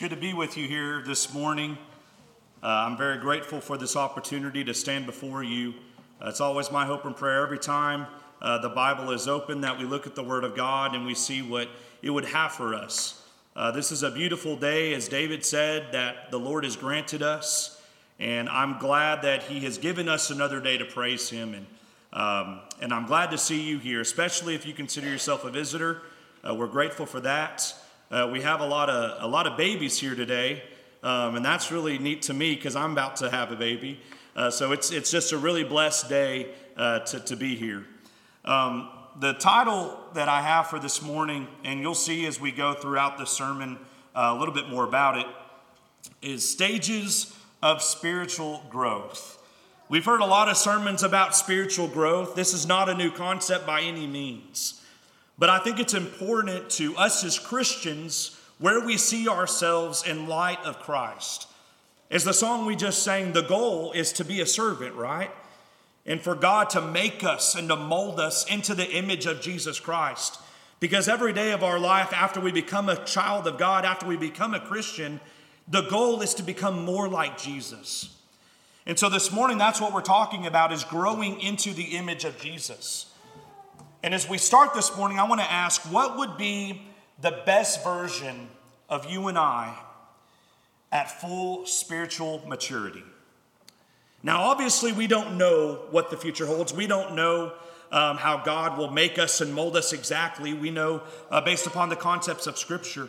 good to be with you here this morning. Uh, I'm very grateful for this opportunity to stand before you. Uh, it's always my hope and prayer every time uh, the Bible is open that we look at the Word of God and we see what it would have for us. Uh, this is a beautiful day, as David said, that the Lord has granted us, and I'm glad that He has given us another day to praise Him. And, um, and I'm glad to see you here, especially if you consider yourself a visitor. Uh, we're grateful for that. Uh, we have a lot of a lot of babies here today, um, and that's really neat to me because I'm about to have a baby. Uh, so it's it's just a really blessed day uh, to to be here. Um, the title that I have for this morning, and you'll see as we go throughout the sermon uh, a little bit more about it, is stages of spiritual growth. We've heard a lot of sermons about spiritual growth. This is not a new concept by any means. But I think it's important to us as Christians where we see ourselves in light of Christ. As the song we just sang, the goal is to be a servant, right? And for God to make us and to mold us into the image of Jesus Christ. Because every day of our life, after we become a child of God, after we become a Christian, the goal is to become more like Jesus. And so this morning, that's what we're talking about is growing into the image of Jesus. And as we start this morning, I want to ask what would be the best version of you and I at full spiritual maturity? Now, obviously, we don't know what the future holds. We don't know um, how God will make us and mold us exactly. We know uh, based upon the concepts of Scripture.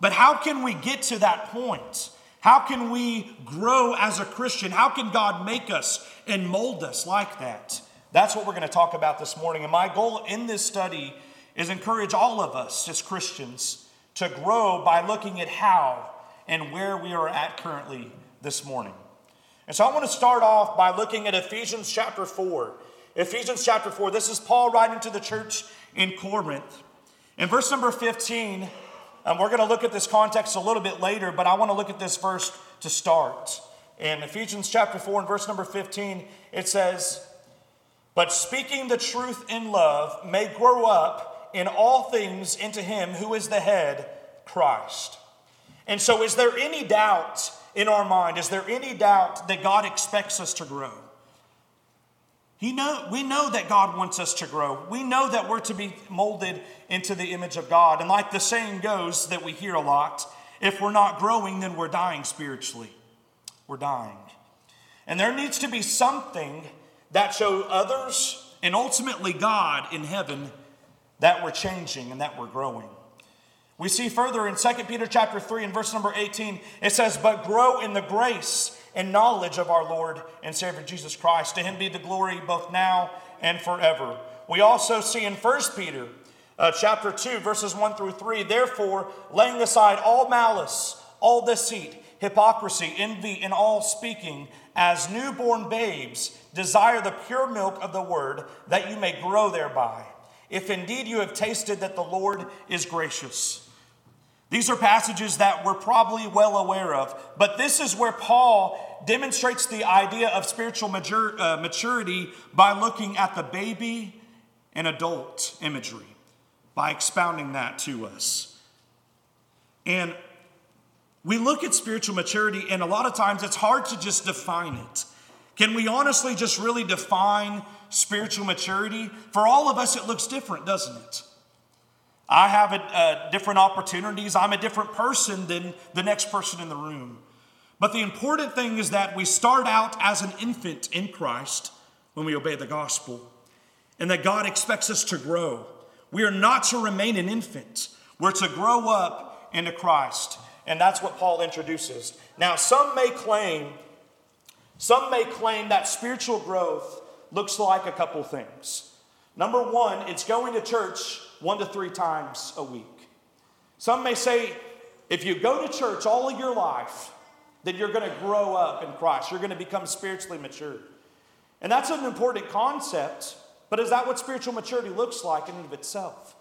But how can we get to that point? How can we grow as a Christian? How can God make us and mold us like that? That's what we're going to talk about this morning. And my goal in this study is encourage all of us as Christians to grow by looking at how and where we are at currently this morning. And so I want to start off by looking at Ephesians chapter 4. Ephesians chapter 4, this is Paul writing to the church in Corinth. In verse number 15, and we're going to look at this context a little bit later, but I want to look at this verse to start. In Ephesians chapter 4 and verse number 15, it says, but speaking the truth in love may grow up in all things into him who is the head, Christ. And so, is there any doubt in our mind? Is there any doubt that God expects us to grow? He know, we know that God wants us to grow. We know that we're to be molded into the image of God. And like the saying goes that we hear a lot, if we're not growing, then we're dying spiritually. We're dying. And there needs to be something that show others and ultimately God in heaven that we're changing and that we're growing. We see further in 2 Peter chapter 3 and verse number 18, it says, But grow in the grace and knowledge of our Lord and Savior Jesus Christ. To him be the glory both now and forever. We also see in 1 Peter uh, chapter 2, verses 1 through 3, therefore, laying aside all malice, all deceit, hypocrisy, envy, and all speaking, as newborn babes, desire the pure milk of the word, that you may grow thereby, if indeed you have tasted that the Lord is gracious. These are passages that we're probably well aware of, but this is where Paul demonstrates the idea of spiritual mature, uh, maturity by looking at the baby and adult imagery, by expounding that to us. And we look at spiritual maturity, and a lot of times it's hard to just define it. Can we honestly just really define spiritual maturity? For all of us, it looks different, doesn't it? I have a, different opportunities. I'm a different person than the next person in the room. But the important thing is that we start out as an infant in Christ when we obey the gospel, and that God expects us to grow. We are not to remain an infant, we're to grow up into Christ. And that's what Paul introduces. Now, some may claim, some may claim that spiritual growth looks like a couple things. Number one, it's going to church one to three times a week. Some may say, if you go to church all of your life, then you're going to grow up in Christ. You're going to become spiritually mature. And that's an important concept, but is that what spiritual maturity looks like in and of itself?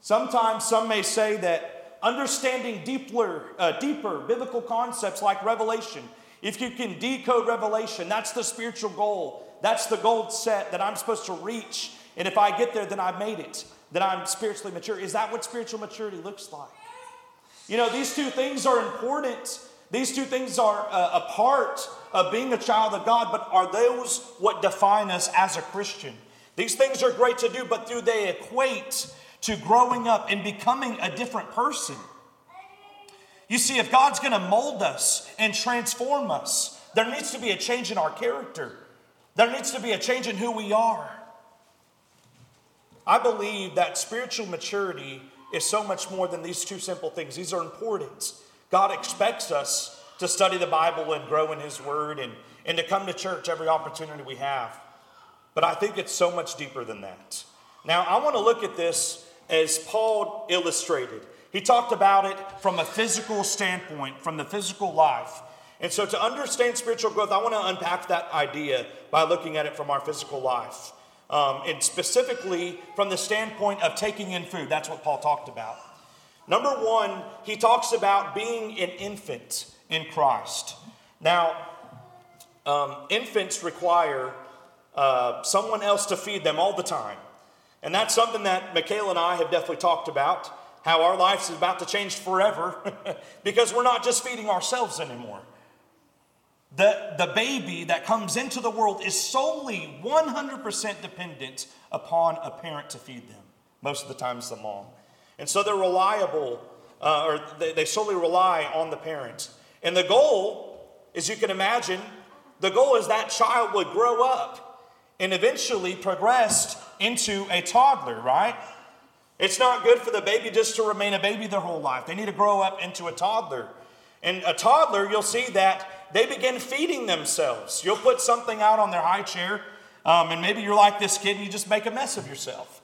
Sometimes some may say that understanding deeper, uh, deeper biblical concepts like Revelation. If you can decode Revelation, that's the spiritual goal. That's the goal set that I'm supposed to reach. And if I get there, then I've made it. Then I'm spiritually mature. Is that what spiritual maturity looks like? You know, these two things are important. These two things are uh, a part of being a child of God, but are those what define us as a Christian? These things are great to do, but do they equate to growing up and becoming a different person? You see, if God's going to mold us and transform us, there needs to be a change in our character. There needs to be a change in who we are. I believe that spiritual maturity is so much more than these two simple things. These are important. God expects us to study the Bible and grow in His Word and, and to come to church every opportunity we have. But I think it's so much deeper than that. Now, I want to look at this as Paul illustrated. He talked about it from a physical standpoint, from the physical life. And so, to understand spiritual growth, I want to unpack that idea by looking at it from our physical life. Um, and specifically from the standpoint of taking in food. That's what Paul talked about. Number one, he talks about being an infant in Christ. Now, um, infants require uh, someone else to feed them all the time. And that's something that Michaela and I have definitely talked about how our lives is about to change forever because we're not just feeding ourselves anymore. The, the baby that comes into the world is solely 100% dependent upon a parent to feed them. Most of the time, it's the mom. And so they're reliable, uh, or they, they solely rely on the parent. And the goal, as you can imagine, the goal is that child would grow up and eventually progress into a toddler, right? It's not good for the baby just to remain a baby their whole life. They need to grow up into a toddler. And a toddler, you'll see that they begin feeding themselves. You'll put something out on their high chair, um, and maybe you're like this kid and you just make a mess of yourself.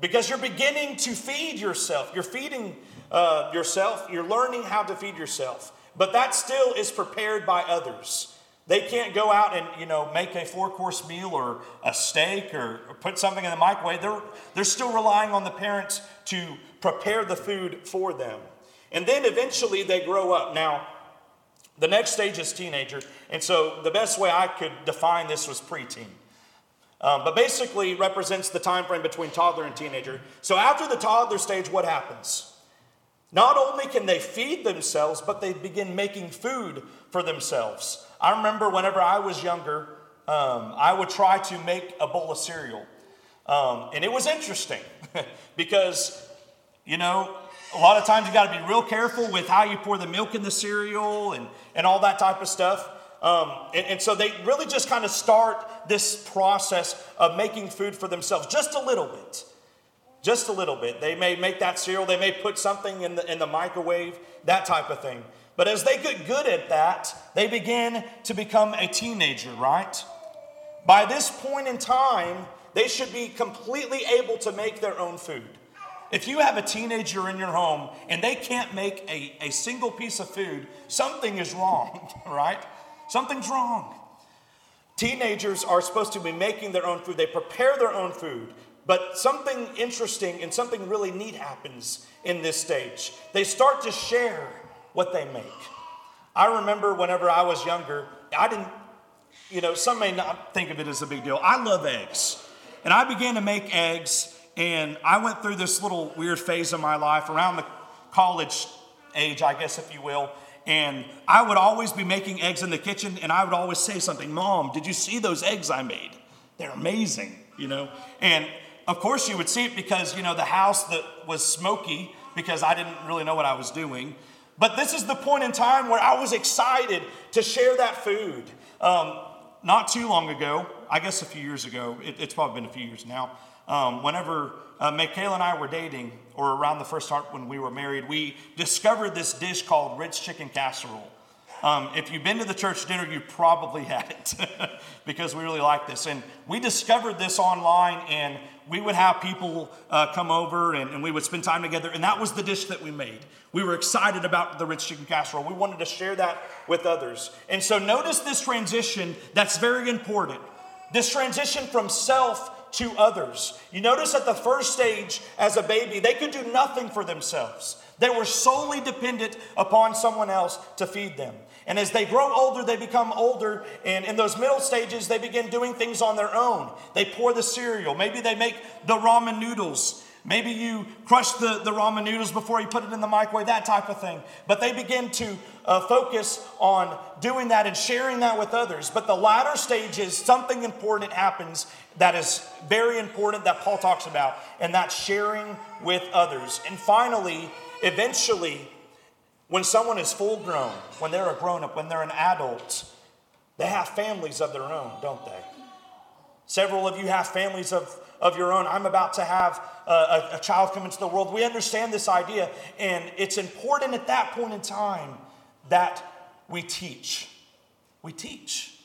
Because you're beginning to feed yourself. You're feeding uh, yourself, you're learning how to feed yourself. But that still is prepared by others. They can't go out and you know make a four course meal or a steak or, or, put something in the microwave. They're, they're still relying on the parents to prepare the food for them. And then eventually they grow up. Now, the next stage is teenager. And so the best way I could define this was preteen. Um, but basically represents the time frame between toddler and teenager. So after the toddler stage, what happens? Not only can they feed themselves, but they begin making food for themselves. I remember whenever I was younger, um, I would try to make a bowl of cereal. Um, and it was interesting because, you know, a lot of times you got to be real careful with how you pour the milk in the cereal and, and all that type of stuff. Um, and, and, so they really just kind of start this process of making food for themselves just a little bit. Just a little bit. They may make that cereal, they may put something in the, in the microwave, that type of thing. But as they get good at that, they begin to become a teenager, right? By this point in time, they should be completely able to make their own food. If you have a teenager in your home and they can't make a, a single piece of food, something is wrong, right? Something's wrong. Teenagers are supposed to be making their own food, they prepare their own food. But something interesting and something really neat happens in this stage. They start to share what they make. I remember whenever I was younger, I didn't, you know, some may not think of it as a big deal. I love eggs. And I began to make eggs and I went through this little weird phase of my life around the college age, I guess, if you will. And I would always be making eggs in the kitchen, and I would always say something, Mom, did you see those eggs I made? They're amazing, you know? And of course, you would see it because, you know, the house that was smoky because I didn't really know what I was doing. But this is the point in time where I was excited to share that food. Um, not too long ago, I guess a few years ago, it, it's probably been a few years now, um, whenever uh, Michaela and I were dating, or around the first time when we were married, we discovered this dish called Ritz chicken casserole. Um, if you've been to the church dinner, you probably had it because we really like this. And we discovered this online, and we would have people uh, come over and, and, we would spend time together. And that was the dish that we made. We were excited about the Ritz chicken casserole. We wanted to share that with others. And so, notice this transition that's very important. This transition from self to others. You notice at the first stage, as a baby, they could do nothing for themselves. They were solely dependent upon someone else to feed them. And as they grow older, they become older. And in those middle stages, they begin doing things on their own. They pour the cereal. Maybe they make the ramen noodles. Maybe you crush the, the ramen noodles before you put it in the microwave, that type of thing. But they begin to uh, focus on doing that and sharing that with others. But the latter stage is something important happens that is very important that Paul talks about, and that's sharing with others. And finally, eventually, when someone is full grown, when they're a grown up, when they're an adult, they have families of their own, don't they? Several of you have families of, of your own. I'm about to have a, a, child come into the world. We understand this idea, and it's important at that point in time that we teach. We teach.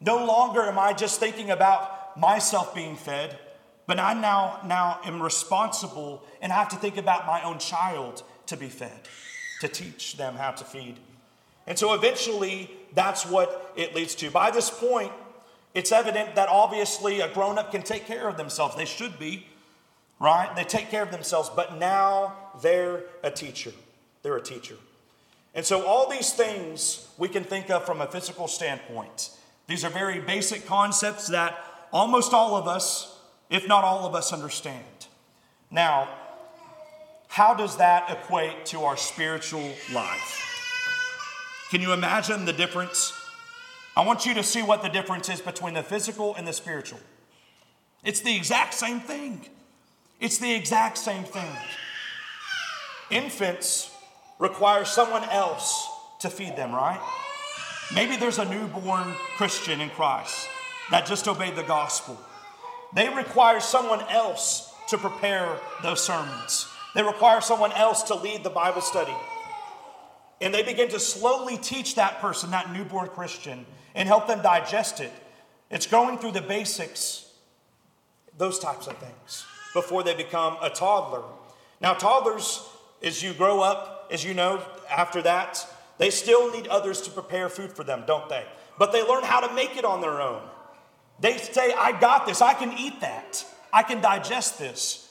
No longer am I just thinking about myself being fed, but I now, now am responsible and I have to think about my own child to be fed, to teach them how to feed. And so eventually, that's what it leads to. By this point, it's evident that obviously a grown up can take care of themselves. They should be, right? They take care of themselves, but now they're a teacher. They're a teacher. And so, all these things we can think of from a physical standpoint. These are very basic concepts that almost all of us, if not all of us, understand. Now, how does that equate to our spiritual life? Can you imagine the difference? I want you to see what the difference is between the physical and the spiritual. It's the exact same thing. It's the exact same thing. Infants require someone else to feed them, right? Maybe there's a newborn Christian in Christ that just obeyed the gospel. They require someone else to prepare those sermons. They require someone else to lead the Bible study. And they begin to slowly teach that person, that newborn Christian, and help them digest it. It's going through the basics, those types of things, before they become a toddler. Now, toddlers, as you grow up, as you know, after that, they still need others to prepare food for them, don't they? But they learn how to make it on their own. They say, I got this, I can eat that, I can digest this.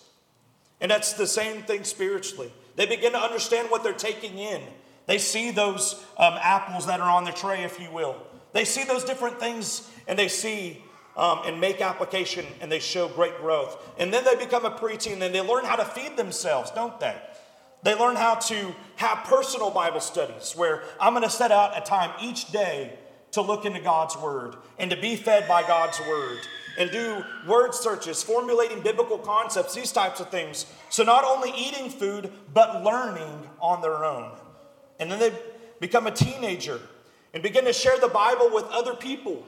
And that's the same thing spiritually. They begin to understand what they're taking in. They see those um, apples that are on the tray, if you will. They see those different things and they see um, and make application and they show great growth. And then they become a preteen and they learn how to feed themselves, don't they? They learn how to have personal Bible studies where I'm going to set out a time each day to look into God's Word and to be fed by God's Word and do word searches, formulating biblical concepts, these types of things. So, not only eating food, but learning on their own. And then they become a teenager and begin to share the Bible with other people.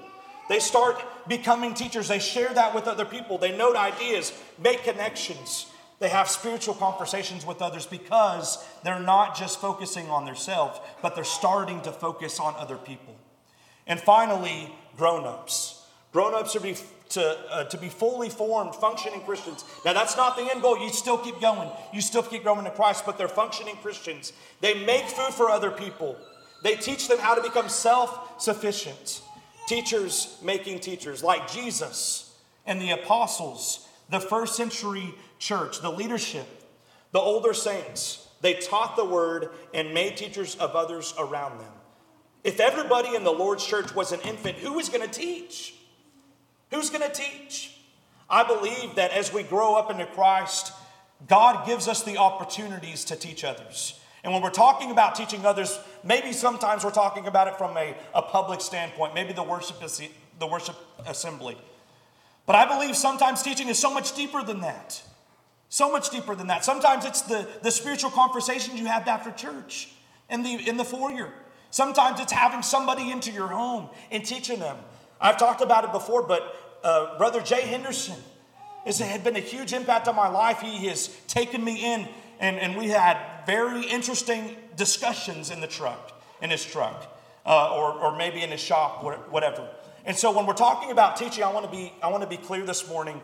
They start becoming teachers. They share that with other people. They note ideas, make connections. They have spiritual conversations with others because they're not just focusing on themselves, but they're starting to focus on other people. And finally, grown ups. Grown ups are be, to, uh, to be fully formed, functioning Christians. Now, that's not the end goal. You still keep going, you still keep growing in Christ, but they're functioning Christians. They make food for other people, they teach them how to become self sufficient. Teachers making teachers, like Jesus and the apostles, the first century church, the leadership, the older saints. They taught the word and made teachers of others around them. If everybody in the Lord's church was an infant, who was going to teach? Who's going to teach? I believe that as we grow up into Christ, God gives us the opportunities to teach others. And when we're talking about teaching others, maybe sometimes we're talking about it from a, a public standpoint, maybe the worship, the worship assembly. But I believe sometimes teaching is so much deeper than that. So much deeper than that. Sometimes it's the, the spiritual conversations you have after church in the, in the foyer. Sometimes it's having somebody into your home and teaching them. I've talked about it before, but uh, Brother Jay Henderson has had been a huge impact on my life. He has taken me in, and, and we had very interesting discussions in the truck, in his truck, uh, or, or maybe in his shop, whatever. And so when we're talking about teaching, I want to be I want to be clear this morning.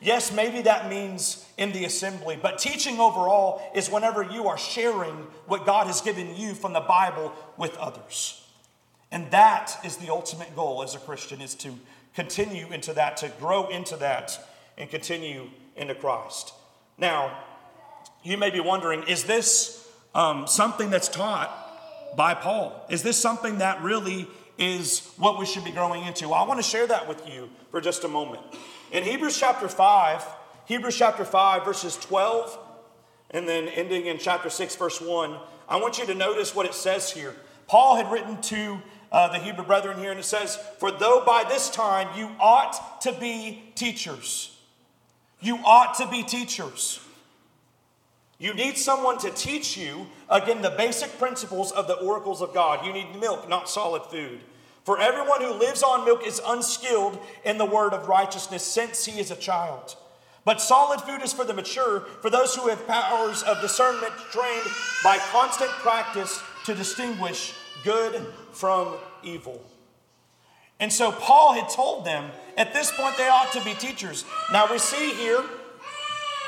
Yes, maybe that means in the assembly, but teaching overall is whenever you are sharing what God has given you from the Bible with others. And that is the ultimate goal as a Christian is to continue into that, to grow into that, and continue into Christ. Now, you may be wondering is this um, something that's taught by Paul? Is this something that really is what we should be growing into? Well, I want to share that with you for just a moment. In Hebrews chapter 5, Hebrews chapter 5, verses 12, and then ending in chapter 6, verse 1, I want you to notice what it says here. Paul had written to uh, the Hebrew brethren here, and it says, For though by this time you ought to be teachers, you ought to be teachers. You need someone to teach you, again, the basic principles of the oracles of God. You need milk, not solid food. For everyone who lives on milk is unskilled in the word of righteousness since he is a child. But solid food is for the mature, for those who have powers of discernment trained by constant practice to distinguish good from evil. And so Paul had told them at this point they ought to be teachers. Now we see here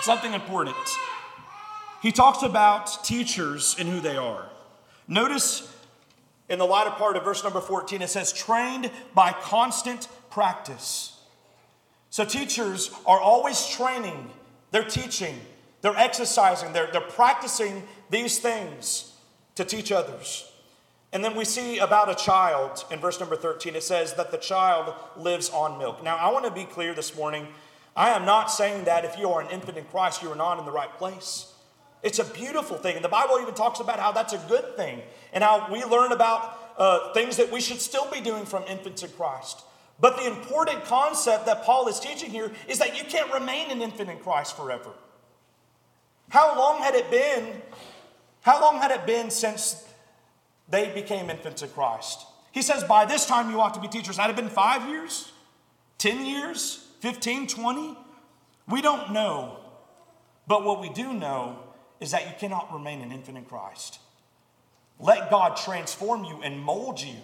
something important. He talks about teachers and who they are. Notice in the latter part of verse number 14, it says, trained by constant practice. So teachers are always training, they're teaching, they're exercising, they're, they're practicing these things to teach others. And then we see about a child in verse number 13. It says that the child lives on milk. Now, I want to be clear this morning. I am not saying that if you are an infant in Christ, you are not in the right place. It's a beautiful thing. And the Bible even talks about how that's a good thing and how we learn about uh, things that we should still be doing from infants in Christ. But the important concept that Paul is teaching here is that you can't remain an infant in Christ forever. How long had it been? How long had it been since they became infants in Christ? He says, by this time you ought to be teachers. That had it been five years, 10 years, 15, 20? We don't know. But what we do know is that you cannot remain an infant in Christ. Let God transform you and mold you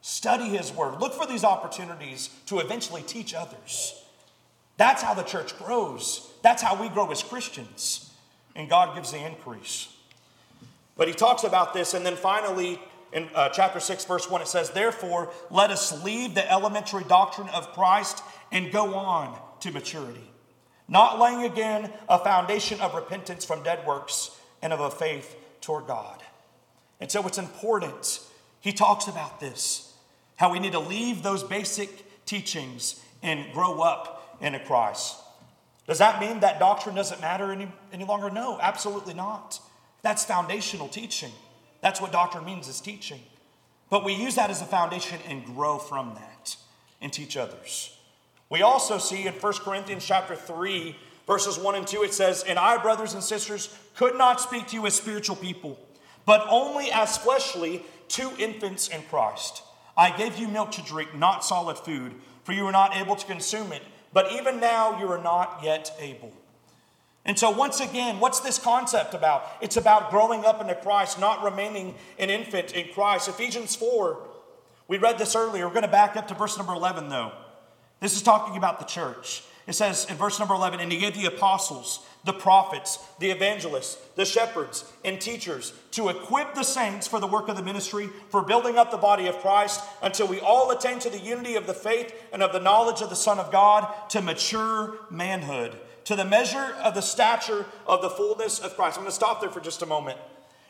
Study His Word. Look for these opportunities to eventually teach others. That's how the church grows. That's how we grow as Christians. And God gives the increase. But He talks about this, and then finally, in uh, chapter 6, verse 1, it says, Therefore, let us leave the elementary doctrine of Christ and go on to maturity, not laying again a foundation of repentance from dead works and of a faith toward God. And so it's important. He talks about this how we need to leave those basic teachings and grow up into Christ. Does that mean that doctrine doesn't matter any, any longer? No, absolutely not. That's foundational teaching. That's what doctrine means is teaching. But we use that as a foundation and grow from that and teach others. We also see in 1 Corinthians chapter 3, verses 1 and 2, it says, And I, brothers and sisters, could not speak to you as spiritual people, but only as fleshly to infants in Christ. I gave you milk to drink, not solid food, for you were not able to consume it. But even now you are not yet able. And so, once again, what's this concept about? It's about growing up into Christ, not remaining an infant in Christ. Ephesians 4, we read this earlier. We're going to back up to verse number 11, though. This is talking about the church. It says in verse number 11, and he gave the apostles, the prophets, the evangelists, the shepherds, and teachers to equip the saints for the work of the ministry, for building up the body of Christ, until we all attain to the unity of the faith and of the knowledge of the Son of God, to mature manhood, to the measure of the stature of the fullness of Christ. I'm going to stop there for just a moment.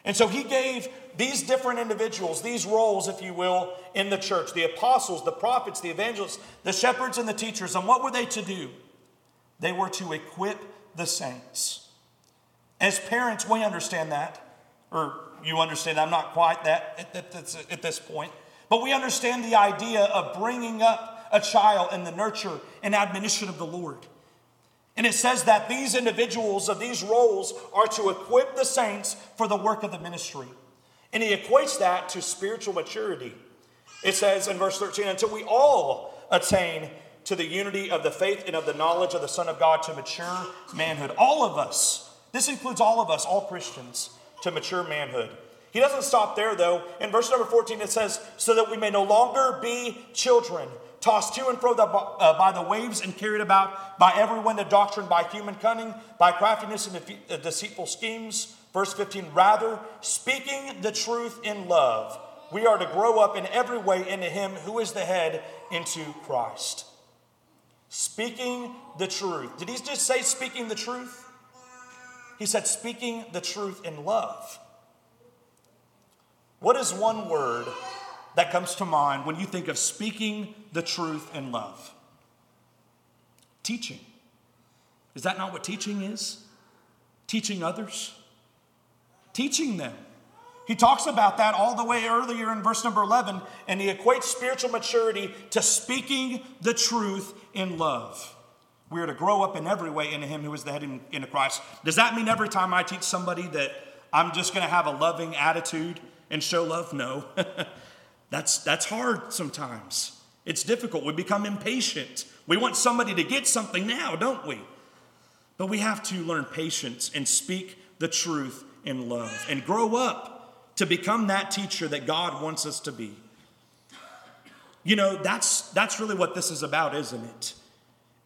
And so he gave these different individuals, these roles, if you will, in the church the apostles, the prophets, the evangelists, the shepherds, and the teachers. And what were they to do? They were to equip the saints. As parents, we understand that, or you understand, I'm not quite that at, this point, but we understand the idea of bringing up a child in the nurture and admonition of the Lord. And it says that these individuals of these roles are to equip the saints for the work of the ministry. And he equates that to spiritual maturity. It says in verse 13, until we all attain to the unity of the faith and of the knowledge of the Son of God to mature manhood. All of us, this includes all of us, all Christians, to mature manhood. He doesn't stop there though. In verse number 14, it says, So that we may no longer be children, tossed to and fro uh, by the waves and carried about by every wind of doctrine, by human cunning, by craftiness and uh, deceitful schemes. Verse 15, rather, speaking the truth in love, we are to grow up in every way into Him who is the head, into Christ. Speaking the truth. Did he just say speaking the truth? He said speaking the truth in love. What is one word that comes to mind when you think of speaking the truth in love? Teaching. Is that not what teaching is? Teaching others? Teaching them. He talks about that all the way earlier in verse number 11, and he equates spiritual maturity to speaking the truth in love. We are to grow up in every way into him who is the head in, into Christ. Does that mean every time I teach somebody that I'm just going to have a loving attitude and show love? No. that's, that's hard sometimes. It's difficult. We become impatient. We want somebody to get something now, don't we? But we have to learn patience and speak the truth in love and grow up to become that teacher that God wants us to be. You know, that's, that's really what this is about, isn't it?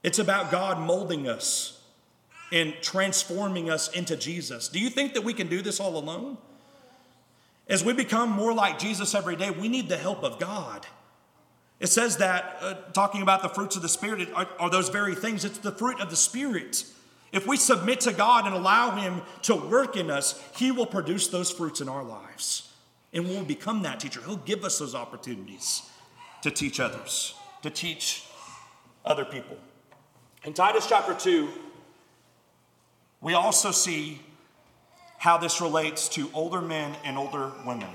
It's about God molding us and transforming us into Jesus. Do you think that we can do this all alone? As we become more like Jesus every day, we need the help of God. It says that, uh, talking about the fruits of the Spirit, are, are those very things. It's the fruit of the Spirit. If we submit to God and allow Him to work in us, He will produce those fruits in our lives. And we'll become that teacher. He'll give us those opportunities to teach others, to teach other people. In Titus chapter 2, we also see how this relates to older men and older women.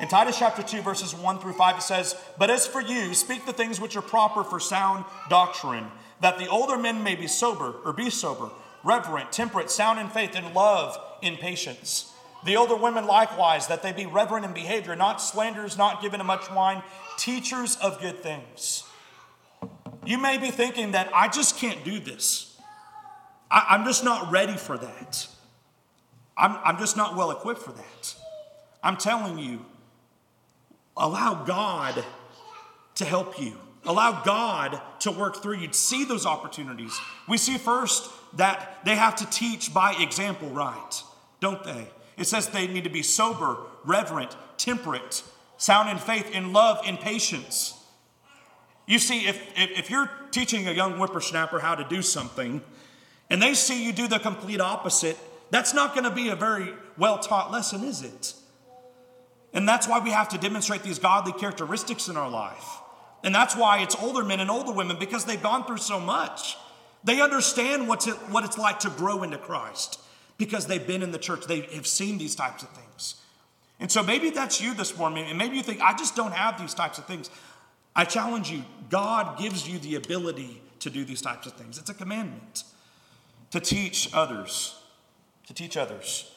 In Titus chapter 2, verses 1 through 5, it says, But as for you, speak the things which are proper for sound doctrine, that the older men may be sober, or be sober, reverent, temperate, sound in faith, in love, in patience. The older women likewise, that they be reverent in behavior, not slanderers, not given to much wine, teachers of good things. You may be thinking that I just can't do this. I, am just not ready for that. I'm, I'm just not well equipped for that. I'm telling you, allow God to help you. Allow God to work through you. See those opportunities. We see first that they have to teach by example, right? Don't they? It says they need to be sober, reverent, temperate, sound in faith, in love, in patience. You see, if, if, if you're teaching a young whippersnapper how to do something and they see you do the complete opposite, that's not going to be a very well taught lesson, is it? And that's why we have to demonstrate these godly characteristics in our life. And that's why it's older men and older women because they've gone through so much. They understand what's it, what it's like to grow into Christ because they've been in the church. They have seen these types of things. And so maybe that's you this morning, and maybe you think, I just don't have these types of things. I challenge you, God gives you the ability to do these types of things. It's a commandment to teach others, to teach others.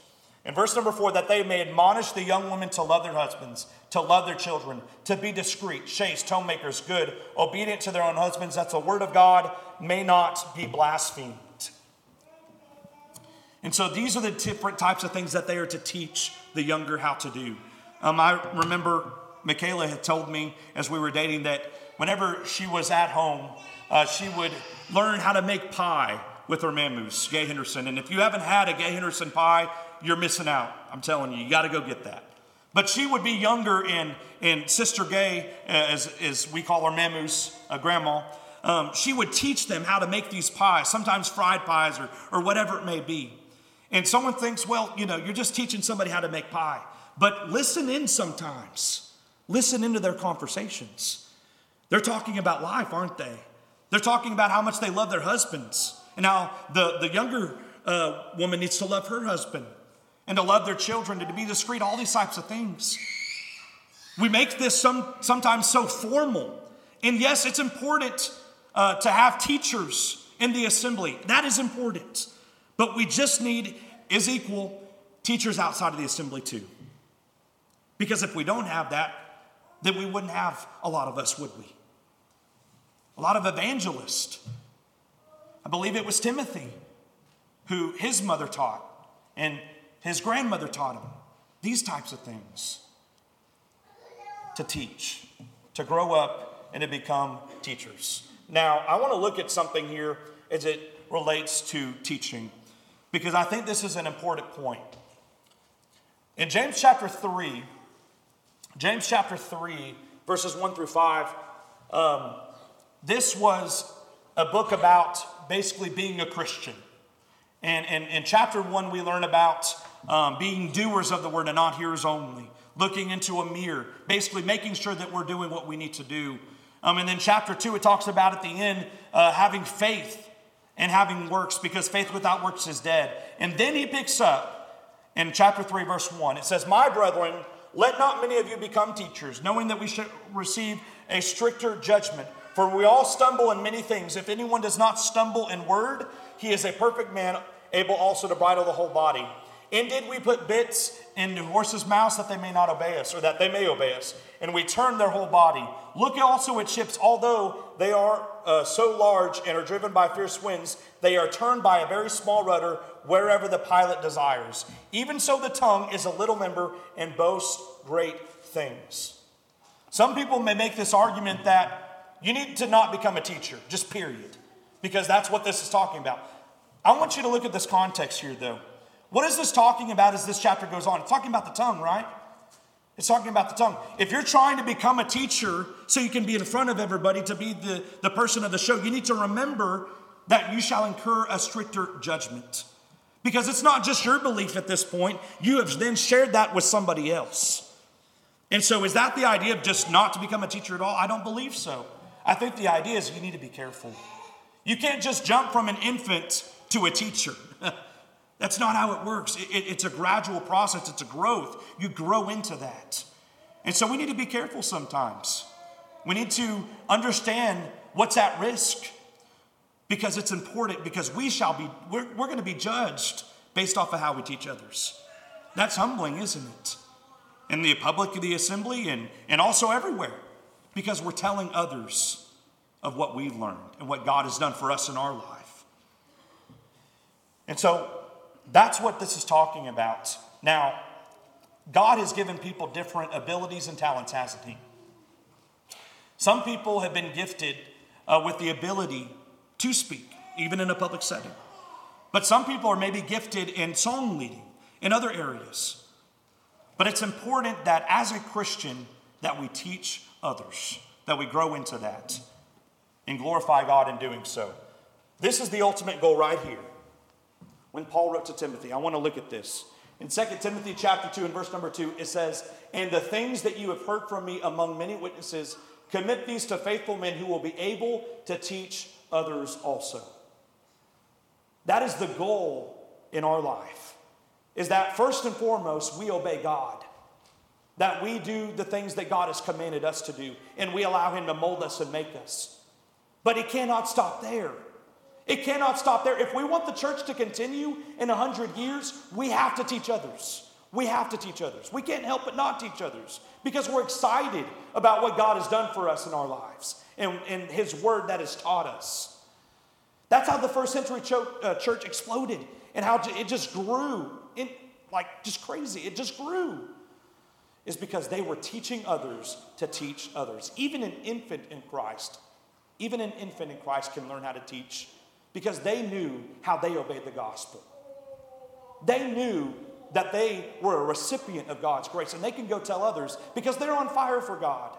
In verse number four, that they may admonish the young women to love their husbands, to love their children, to be discreet, chaste, homemakers, good, obedient to their own husbands, that the word of God may not be blasphemed. And so these are the different types of things that they are to teach the younger how to do. Um, I remember Michaela had told me as we were dating that whenever she was at home, uh, she would learn how to make pie with her mammos, Gay Henderson. And if you haven't had a Gay Henderson pie, you're missing out. I'm telling you, you got to go get that. But she would be younger, and, and Sister Gay, uh, as, as we call her mammos, uh, grandma, um, she would teach them how to make these pies, sometimes fried pies or, or whatever it may be. And someone thinks, well, you know, you're just teaching somebody how to make pie. But listen in sometimes. Listen into their conversations. They're talking about life, aren't they? They're talking about how much they love their husbands. And how the, the younger uh, woman needs to love her husband and to love their children and to be discreet, all these types of things. We make this some, sometimes so formal. And yes, it's important uh, to have teachers in the assembly. That is important. But we just need, is equal, teachers outside of the assembly too. Because if we don't have that, then we wouldn't have a lot of us, would we? A lot of evangelists. I believe it was Timothy who his mother taught and his grandmother taught him these types of things to teach, to grow up, and to become teachers. Now, I want to look at something here as it relates to teaching because I think this is an important point. In James chapter 3, James chapter 3, verses 1 through 5, um, this was a book about basically being a Christian. And, and in chapter 1, we learn about um, being doers of the word and not hearers only, looking into a mirror, basically making sure that we're doing what we need to do. Um, and then chapter 2, it talks about at the end uh, having faith and having works because faith without works is dead. And then he picks up in chapter 3, verse 1. It says, My brethren, let not many of you become teachers, knowing that we should receive a stricter judgment. For we all stumble in many things. If anyone does not stumble in word, he is a perfect man, able also to bridle the whole body. And did we put bits into horses' mouths that they may not obey us, or that they may obey us? And we turn their whole body. Look also at ships, although they are uh, so large and are driven by fierce winds, they are turned by a very small rudder wherever the pilot desires. Even so, the tongue is a little member and boasts great things. Some people may make this argument that you need to not become a teacher, just period, because that's what this is talking about. I want you to look at this context here, though. What is this talking about as this chapter goes on? It's talking about the tongue, right? It's talking about the tongue. If you're trying to become a teacher so you can be in front of everybody to be the, the person of the show, you need to remember that you shall incur a stricter judgment. Because it's not just your belief at this point, you have then shared that with somebody else. And so, is that the idea of just not to become a teacher at all? I don't believe so. I think the idea is you need to be careful. You can't just jump from an infant to a teacher. That's not how it works. It, it, it's a gradual process, it's a growth. You grow into that. And so we need to be careful sometimes. We need to understand what's at risk because it's important because we shall be, we're, we're going to be judged based off of how we teach others. That's humbling, isn't it? In the public of the assembly and, and also everywhere because we're telling others of what we've learned and what God has done for us in our life. And so that's what this is talking about. Now, God has given people different abilities and talents, hasn't He? Some people have been gifted uh, with the ability to speak, even in a public setting. But some people are maybe gifted in song leading in other areas. But it's important that as a Christian that we teach others, that we grow into that and glorify God in doing so. This is the ultimate goal right here when Paul wrote to Timothy. I want to look at this. In 2 Timothy chapter 2 and verse number 2, it says, And the things that you have heard from me among many witnesses, commit these to faithful men who will be able to teach others also. That is the goal in our life. Is that first and foremost, we obey God. That we do the things that God has commanded us to do, and we allow Him to mold us and make us. But He cannot stop there. It cannot stop there. If we want the church to continue in 100 years, we have to teach others. We have to teach others. We can't help but not teach others because we're excited about what God has done for us in our lives and, and His Word that has taught us. That's how the first century uh, church exploded and how it just grew in, like just crazy. It just grew. Is because they were teaching others to teach others. Even an infant in Christ, even an infant in Christ can learn how to teach because they knew how they obeyed the gospel. They knew that they were a recipient of God's grace and they can go tell others because they're on fire for God.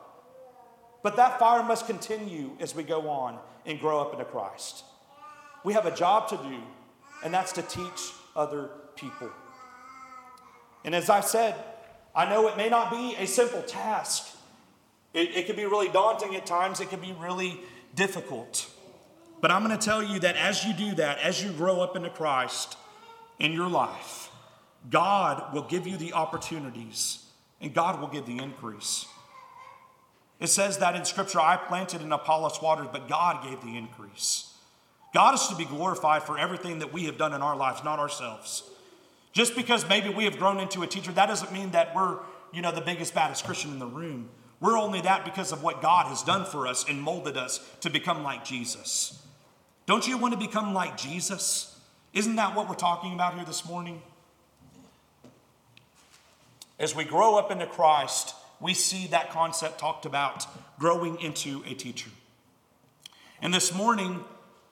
But that fire must continue as we go on and grow up into Christ. We have a job to do, and that's to teach other people. And as I said, I know it may not be a simple task. It, it can be really daunting at times, it can be really difficult. But I'm going to tell you that as you do that, as you grow up into Christ in your life, God will give you the opportunities and God will give the increase. It says that in Scripture, I planted in Apollos watered, but God gave the increase. God is to be glorified for everything that we have done in our lives, not ourselves. Just because maybe we have grown into a teacher, that doesn't mean that we're, you know, the biggest, baddest Christian in the room. We're only that because of what God has done for us and molded us to become like Jesus. Don't you want to become like Jesus? Isn't that what we're talking about here this morning? As we grow up into Christ, we see that concept talked about growing into a teacher. And this morning,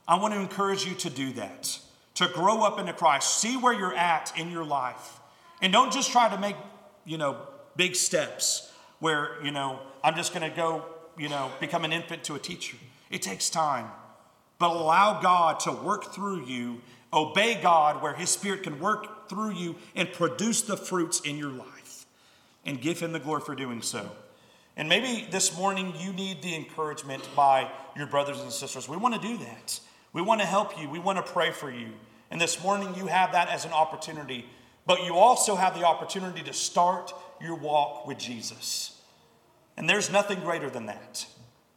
I want to encourage you to do that, to grow up into Christ. See where you're at in your life. And don't just try to make, you know, big steps where, you know, I'm just going to go, you know, become an infant to a teacher. It takes time but allow God to work through you. Obey God where His Spirit can work through you and produce the fruits in your life. And give Him the glory for doing so. And maybe this morning you need the encouragement by your brothers and sisters. We want to do that. We want to help you. We want to pray for you. And this morning, you have that as an opportunity. But you also have the opportunity to start your walk with Jesus. And there's nothing greater than that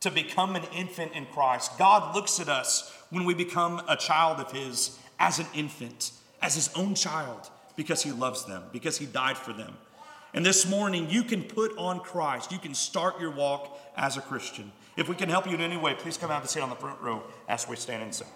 to become an infant in Christ. God looks at us when we become a child of His as an infant, as His own child, because He loves them, because He died for them. And this morning, you can put on Christ. You can start your walk as a Christian. If we can help you in any way, please come out and sit on the front row as we stand and sing.